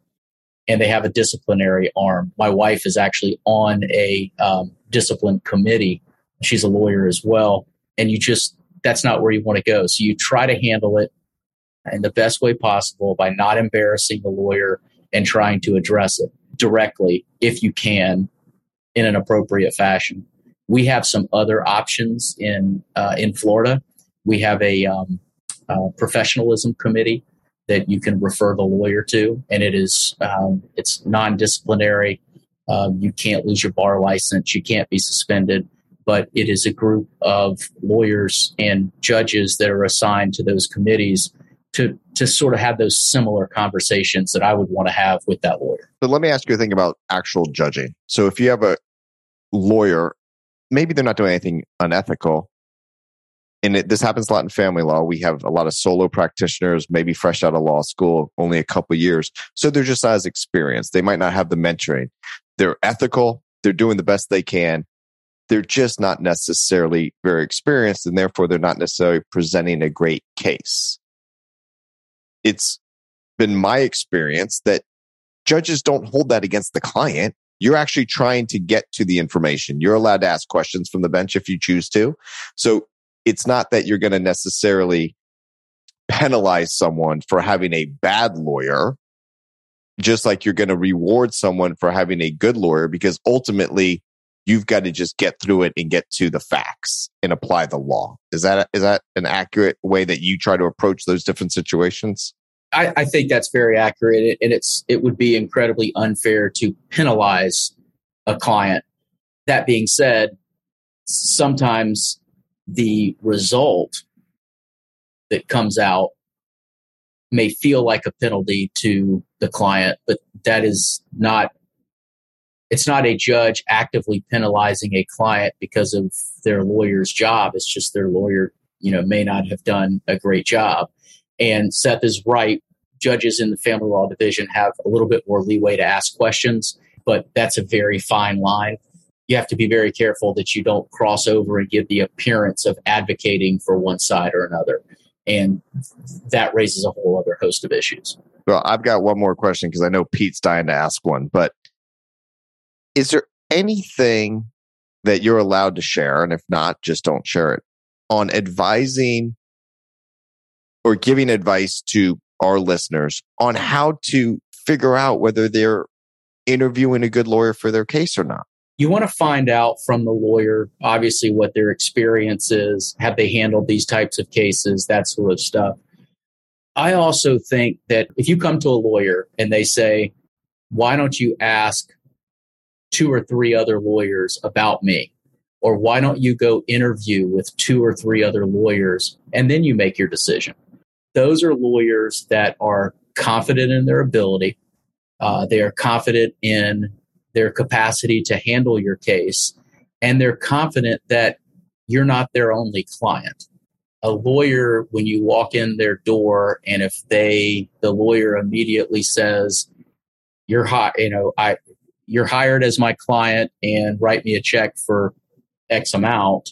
and they have a disciplinary arm. My wife is actually on a um, discipline committee. She's a lawyer as well, and you just that's not where you want to go. So you try to handle it in the best way possible by not embarrassing the lawyer and trying to address it directly if you can in an appropriate fashion. We have some other options in uh, in Florida. We have a um, uh, professionalism committee that you can refer the lawyer to, and it is um, it's non-disciplinary. Um, you can't lose your bar license. You can't be suspended. But it is a group of lawyers and judges that are assigned to those committees to to sort of have those similar conversations that I would want to have with that lawyer. But let me ask you a thing about actual judging. So if you have a lawyer, maybe they're not doing anything unethical. And it, this happens a lot in family law. We have a lot of solo practitioners, maybe fresh out of law school, only a couple years. So they're just not as experienced. They might not have the mentoring. They're ethical. They're doing the best they can. They're just not necessarily very experienced, and therefore they're not necessarily presenting a great case it's been my experience that judges don't hold that against the client. You're actually trying to get to the information. You're allowed to ask questions from the bench if you choose to. So it's not that you're going to necessarily penalize someone for having a bad lawyer, just like you're going to reward someone for having a good lawyer, because ultimately you've got to just get through it and get to the facts and apply the law. Is that is that an accurate way that you try to approach those different situations? I, I think that's very accurate, and it's it would be incredibly unfair to penalize a client. That being said, sometimes the result that comes out may feel like a penalty to the client, but that is not it's not a judge actively penalizing a client because of their lawyer's job. It's just their lawyer, you know, may not have done a great job. And Seth is right. Judges in the family law division have a little bit more leeway to ask questions, but that's a very fine line. You have to be very careful that you don't cross over and give the appearance of advocating for one side or another and that raises a whole other host of issues. Well, I've got one more question because I know Pete's dying to ask one, but is there anything that you're allowed to share? And if not, just don't share it on advising or giving advice to our listeners on how to figure out whether they're interviewing a good lawyer for their case or not you want to find out from the lawyer, obviously, what their experience is. Have they handled these types of cases? That sort of stuff. I also think that if you come to a lawyer and they say, why don't you ask two or three other lawyers about me? Or why don't you go interview with two or three other lawyers and then you make your decision? Those are lawyers that are confident in their ability. Uh, they are confident in their capacity to handle your case, and they're confident that you're not their only client. A lawyer, when you walk in their door, and if they, the lawyer immediately says, "You're hot," you know, I, you're hired as my client, and write me a check for X amount,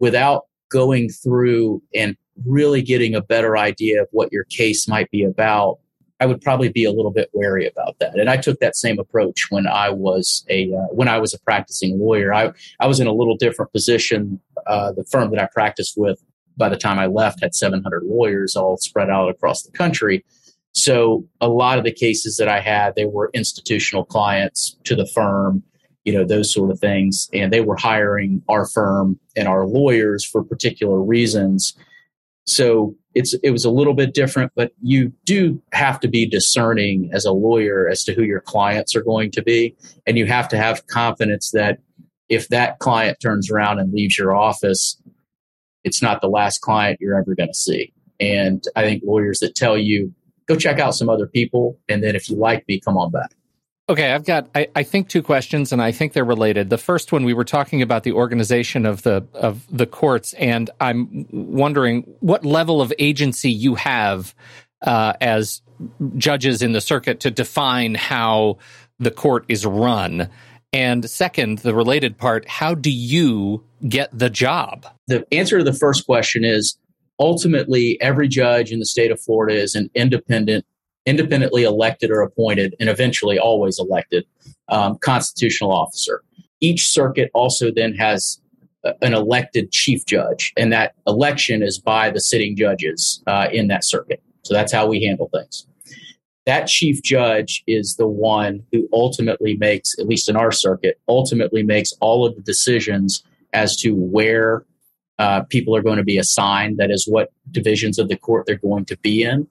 without going through and really getting a better idea of what your case might be about I would probably be a little bit wary about that. And I took that same approach when I was a uh, when I was a practicing lawyer. I I was in a little different position. Uh, the firm that I practiced with by the time I left had 700 lawyers all spread out across the country. So a lot of the cases that I had, they were institutional clients to the firm, you know, those sort of things, and they were hiring our firm and our lawyers for particular reasons. So it's it was a little bit different, but you do have to be discerning as a lawyer as to who your clients are going to be, and you have to have confidence that if that client turns around and leaves your office, it's not the last client you're ever going to see. And I think lawyers that tell you go check out some other people, and then if you like me, come on back. Okay, I've got I, I, think two questions, and I think they're related. The first one we were talking about the organization of the of the courts, and I'm wondering what level of agency you have uh, as judges in the circuit to define how the court is run. And second, the related part, how do you get the job? The answer to the first question is ultimately every judge in the state of Florida is an independent independently elected or appointed, and eventually always elected um, constitutional officer. Each circuit also then has an elected chief judge, and that election is by the sitting judges uh, in that circuit. So that's how we handle things. That chief judge is the one who ultimately makes, at least in our circuit, ultimately makes all of the decisions as to where uh, people are going to be assigned. That is, what divisions of the court they're going to be in.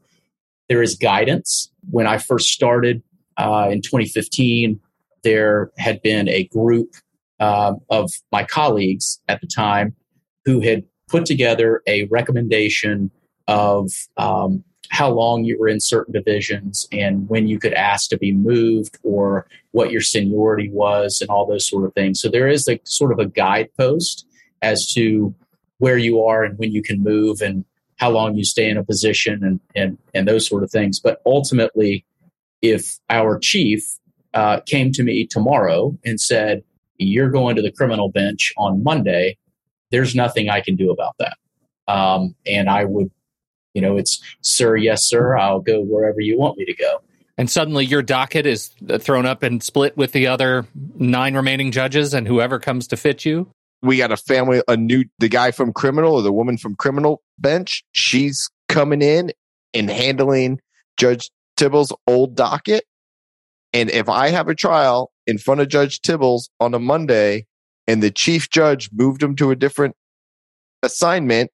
There is guidance. When I first started uh, in 2015, there had been a group um, of my colleagues at the time who had put together a recommendation of um, how long you were in certain divisions and when you could ask to be moved or what your seniority was and all those sort of things. So there is a sort of a guidepost as to where you are and when you can move and how long you stay in a position and and and those sort of things. But ultimately, if our chief uh, came to me tomorrow and said, "You're going to the criminal bench on Monday," there's nothing I can do about that. Um, and I would, you know, it's sir, yes, sir. I'll go wherever you want me to go. And suddenly your docket is thrown up and split with the other nine remaining judges, and whoever comes to fit you we got a family, a new, the guy from criminal or the woman from criminal bench. She's coming in and handling Judge Tibbals' old docket. And if I have a trial in front of Judge Tibbals on a Monday and the chief judge moved him to a different assignment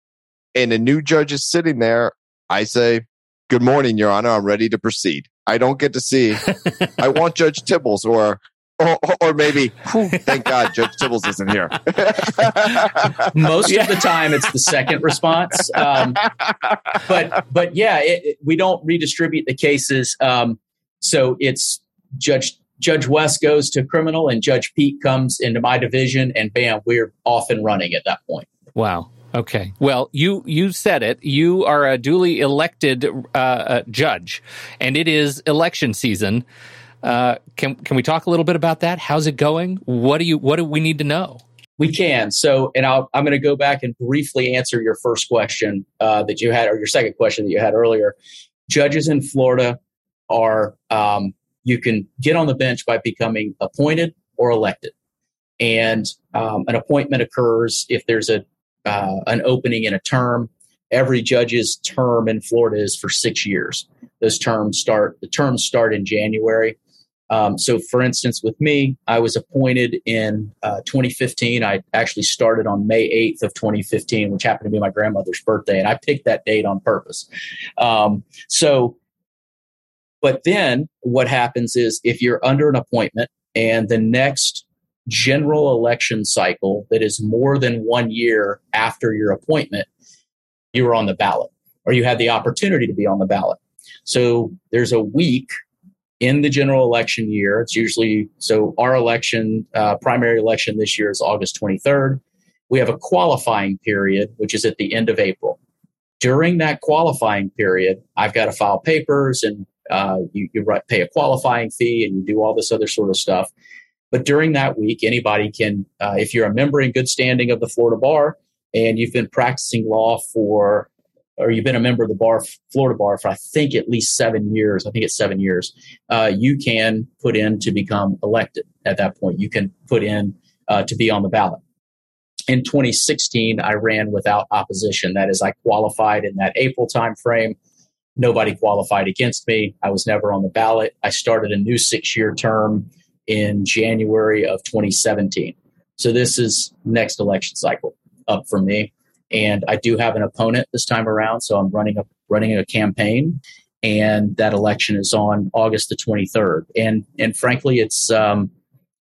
and a new judge is sitting there, I say, Good morning, Your Honor. I'm ready to proceed. I don't get to see, I want Judge Tibbals or or, or maybe, thank God, Judge Tibbals isn't here. Most yeah. of the time, it's the second response. Um, but but yeah, it, it, we don't redistribute the cases. Um, so it's Judge Judge West goes to criminal, and Judge Pete comes into my division, and bam, we're off and running at that point. Wow. Okay. Well, you you said it. You are a duly elected uh, uh, judge, and it is election season. Uh, can can we talk a little bit about that? How's it going? What do you what do we need to know? We can. So, and i am going to go back and briefly answer your first question uh, that you had, or your second question that you had earlier. Judges in Florida are um, you can get on the bench by becoming appointed or elected, and um, an appointment occurs if there's a uh, an opening in a term. Every judge's term in Florida is for six years. Those terms start, the terms start in January. Um, so, for instance, with me, I was appointed in uh, 2015. I actually started on May 8th of 2015, which happened to be my grandmother's birthday, and I picked that date on purpose. Um, so, but then what happens is if you're under an appointment and the next general election cycle that is more than one year after your appointment, you were on the ballot or you had the opportunity to be on the ballot. So there's a week in the general election year. It's usually so our election, uh, primary election this year is August 23rd. We have a qualifying period, which is at the end of April. During that qualifying period, I've got to file papers and uh, you, you pay a qualifying fee and you do all this other sort of stuff. But during that week, anybody can, uh, if you're a member in good standing of the Florida Bar and you've been practicing law for, or you've been a member of the bar, Florida Bar for I think at least seven years, I think it's seven years, uh, you can put in to become elected at that point. You can put in uh, to be on the ballot. In 2016, I ran without opposition. That is, I qualified in that April timeframe. Nobody qualified against me. I was never on the ballot. I started a new six year term in January of 2017. So this is next election cycle up for me. And I do have an opponent this time around. So I'm running a running a campaign and that election is on August the 23rd. And and frankly, it's um,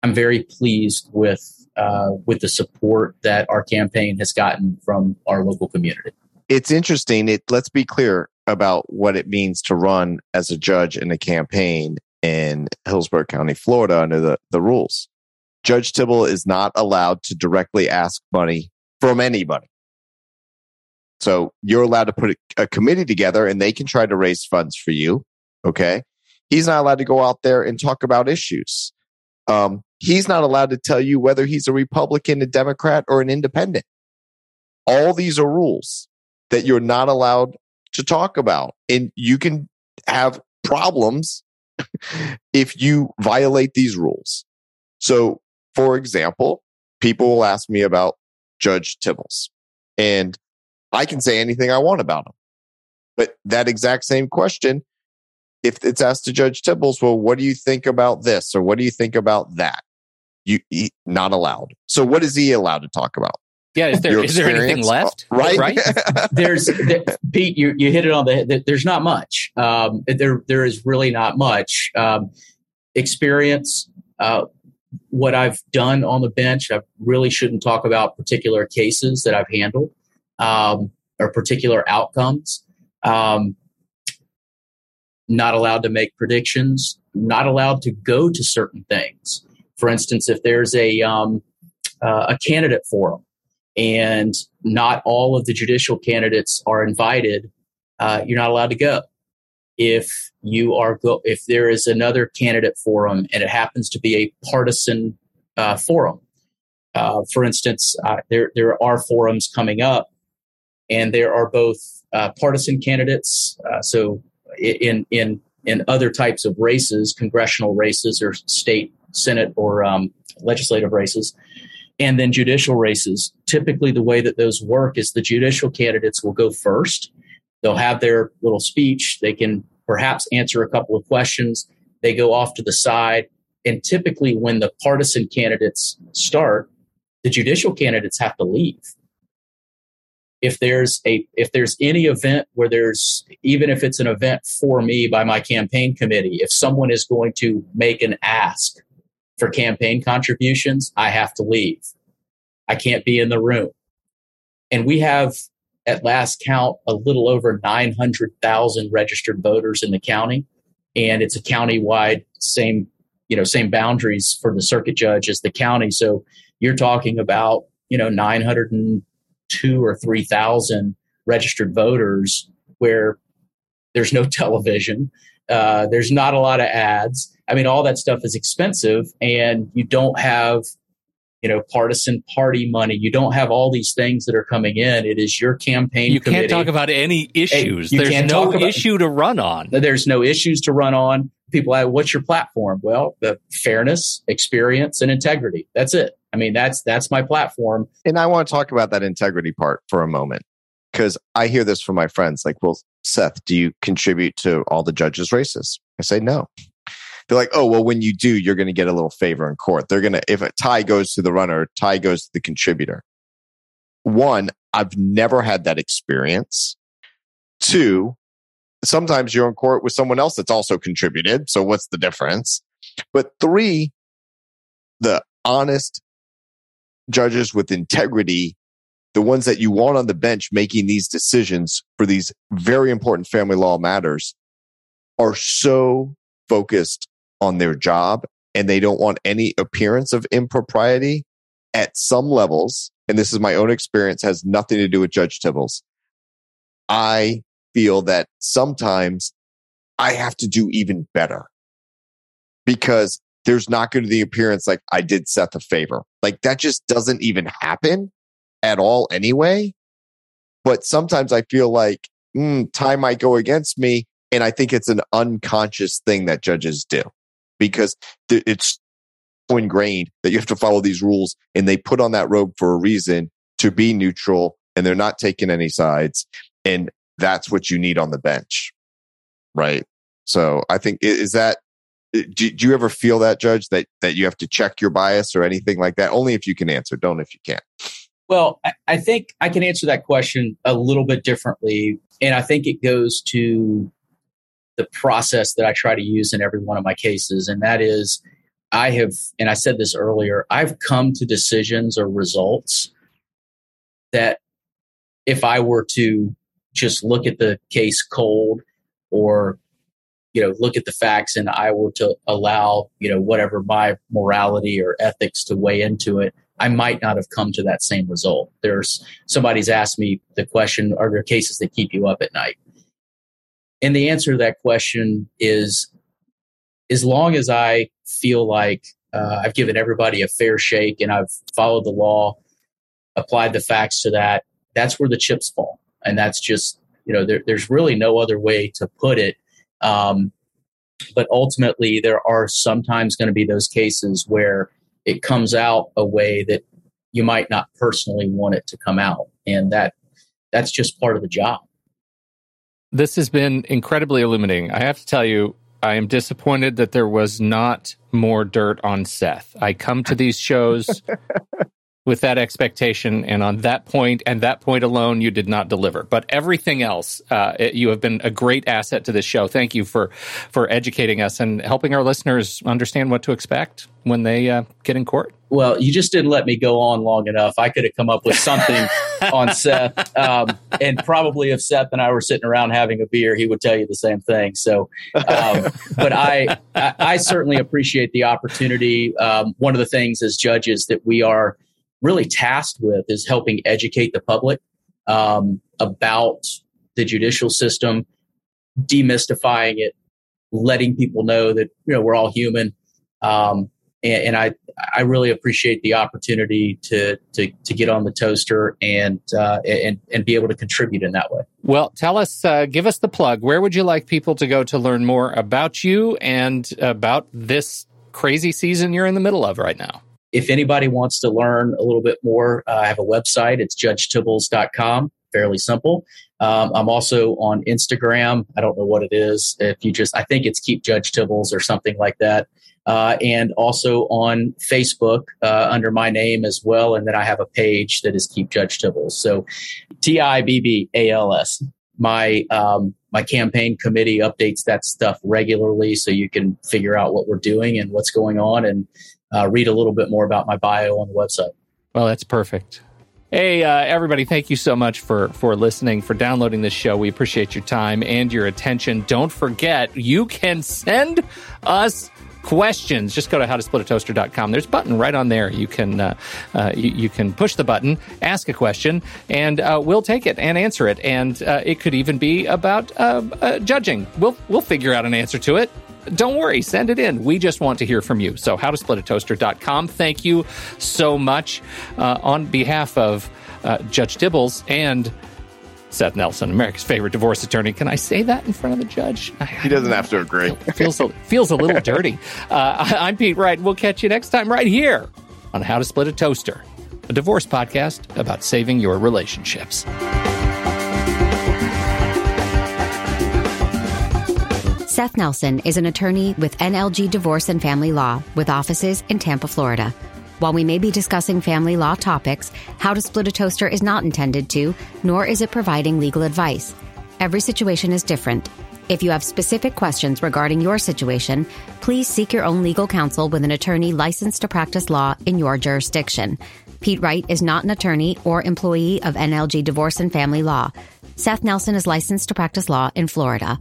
I'm very pleased with uh, with the support that our campaign has gotten from our local community. It's interesting. It let's be clear about what it means to run as a judge in a campaign in Hillsborough County, Florida, under the, the rules. Judge Tibble is not allowed to directly ask money from anybody. So you're allowed to put a, committee together and they can try to raise funds for you. Okay. He's not allowed to go out there and talk about issues. Um, he's not allowed to tell you whether he's a Republican, a Democrat, or an independent. All these are rules that you're not allowed to talk about. And you can have problems if you violate these rules. So, for example, people will ask me about Judge Tibbals, and I can say anything I want about him. But that exact same question, if it's asked to Judge Tibbals, well, what do you think about this or what do you think about that? You he, not allowed. So, what is he allowed to talk about? Yeah, is there is there anything left? Right, right. there's there, Pete. You you hit it on the. There's not much. Um, there there is really not much um, experience. Uh, what I've done on the bench, I really shouldn't talk about particular cases that I've handled um, or particular outcomes. Um, not allowed to make predictions. Not allowed to go to certain things. For instance, if there's a um, uh, a candidate forum and not all of the judicial candidates are invited, uh, you're not allowed to go. If you are go, if there is another candidate forum and it happens to be a partisan uh, forum, uh, for instance, uh, there there are forums coming up, and there are both uh, partisan candidates. Uh, so in in in other types of races, congressional races or state senate or um, legislative races, and then judicial races. Typically, the way that those work is the judicial candidates will go first. They'll have their little speech. They can perhaps answer a couple of questions. They go off to the side. And typically, when the partisan candidates start, the judicial candidates have to leave. If there's a if there's any event where there's even if it's an event for me by my campaign committee, if someone is going to make an ask for campaign contributions, I have to leave. I can't be in the room. And we have, at last count, a little over 900,000 registered voters in the county. And it's a county-wide same, you know, same boundaries for the circuit judge as the county. So you're talking about, you know, 902 or 3,000 registered voters where there's no television. Uh, there's not a lot of ads. I mean, all that stuff is expensive, and you don't have, you know, partisan party money. You don't have all these things that are coming in. It is your campaign. You committee. can't talk about any issues. There's no about, issue to run on. There's no issues to run on. People ask, "What's your platform?" Well, the fairness, experience, and integrity. That's it. I mean, that's that's my platform. And I want to talk about that integrity part for a moment because I hear this from my friends. Like, well, Seth, do you contribute to all the judges' races? I say no. They're like, oh, well, when you do, you're going to get a little favor in court. They're going to, if a tie goes to the runner, tie goes to the contributor. One, I've never had that experience. Two, sometimes you're in court with someone else that's also contributed. So what's the difference? But three, the honest judges with integrity, the ones that you want on the bench making these decisions for these very important family law matters are so focused on their job and they don't want any appearance of impropriety at some levels. And this is my own experience, has nothing to do with Judge Tibbals. I feel that sometimes I have to do even better because there's not going to be the appearance like I did Seth a favor. Like that just doesn't even happen at all anyway. But sometimes I feel like mm, time might go against me. And I think it's an unconscious thing that judges do because it's so ingrained that you have to follow these rules and they put on that robe for a reason to be neutral and they're not taking any sides. And that's what you need on the bench. Right. So I think is that, Uh, do, do you ever feel that judge that, that you have to check your bias or anything like that? Only if you can answer. Don't if you can't. Well, I think I can answer that question a little bit differently. And I think it goes to the process that I try to use in every one of my cases. And that is, I have, and I said this earlier, I've come to decisions or results that if I were to just look at the case cold or you know look at the facts and i were to allow you know whatever my morality or ethics to weigh into it i might not have come to that same result there's somebody's asked me the question are there cases that keep you up at night and the answer to that question is as long as I feel like uh, I've given everybody a fair shake and I've followed the law, applied the facts to that, that's where the chips fall. And that's just, you know, there, there's really no other way to put it. Um, but ultimately, there are sometimes going to be those cases where it comes out a way that you might not personally want it to come out. And that that's just part of the job. This has been incredibly illuminating. I have to tell you, I am disappointed that there was not more dirt on Seth. I come to these shows with that expectation, and on that point and that point alone, you did not deliver. But everything else, uh, it, you have been a great asset to this show. Thank you for for educating us and helping our listeners understand what to expect when they uh, get in court. Well, you just didn't let me go on long enough. I could have come up with something on Seth, um, and probably if Seth and I were sitting around having a beer, he would tell you the same thing. So, um, but I, I, I, certainly appreciate the opportunity. Um, one of the things as judges that we are really tasked with is helping educate the public um, about the judicial system, demystifying it, letting people know that you know we're all human. Um, and, and, I I really appreciate the opportunity to to to get on the toaster and uh, and and be able to contribute in that way. Well, tell us, uh, give us the plug. Where would you like people to go to learn more about you and about this crazy season you're in the middle of right now? If anybody wants to learn a little bit more, uh, I have a website. It's judgetibbals.com. Fairly simple. Um, I'm also on Instagram. I don't know what it is. If you just, I think it's Keep Judge Tibbals or something like that uh, and also on Facebook uh, under my name as well. And then I have a page that is Keep Judge Tibbals. So T I B B A L S. My um, my campaign committee updates that stuff regularly, so you can figure out what we're doing and what's going on. And uh, read a little bit more about my bio on the website. Well, that's perfect. Hey, uh, everybody, thank you so much for, for listening, for downloading this show. We appreciate your time and your attention. Don't forget, you can send us questions, just go to howtosplitatoaster.com. There's a button right on there. You can uh, uh, you, you, can push the button, ask a question, and uh, we'll take it and answer it. And uh, it could even be about uh, uh, judging. We'll we'll figure out an answer to it. Don't worry, send it in. We just want to hear from you. So, howtosplitatoaster.com. Thank you so much on behalf of Judge Tibbals and Seth Nelson, America's favorite divorce attorney. Can I say that in front of the judge? He doesn't have to agree. feels a, feels a little dirty. Uh, I'm Pete Wright. We'll catch you next time right here on How to Split a Toaster, a divorce podcast about saving your relationships. Seth Nelson is an attorney with NLG Divorce and Family Law with offices in Tampa, Florida. While we may be discussing family law topics, How to Split a Toaster is not intended to, nor is it providing legal advice. Every situation is different. If you have specific questions regarding your situation, please seek your own legal counsel with an attorney licensed to practice law in your jurisdiction. Pete Wright is not an attorney or employee of NLG Divorce and Family Law. Seth Nelson is licensed to practice law in Florida.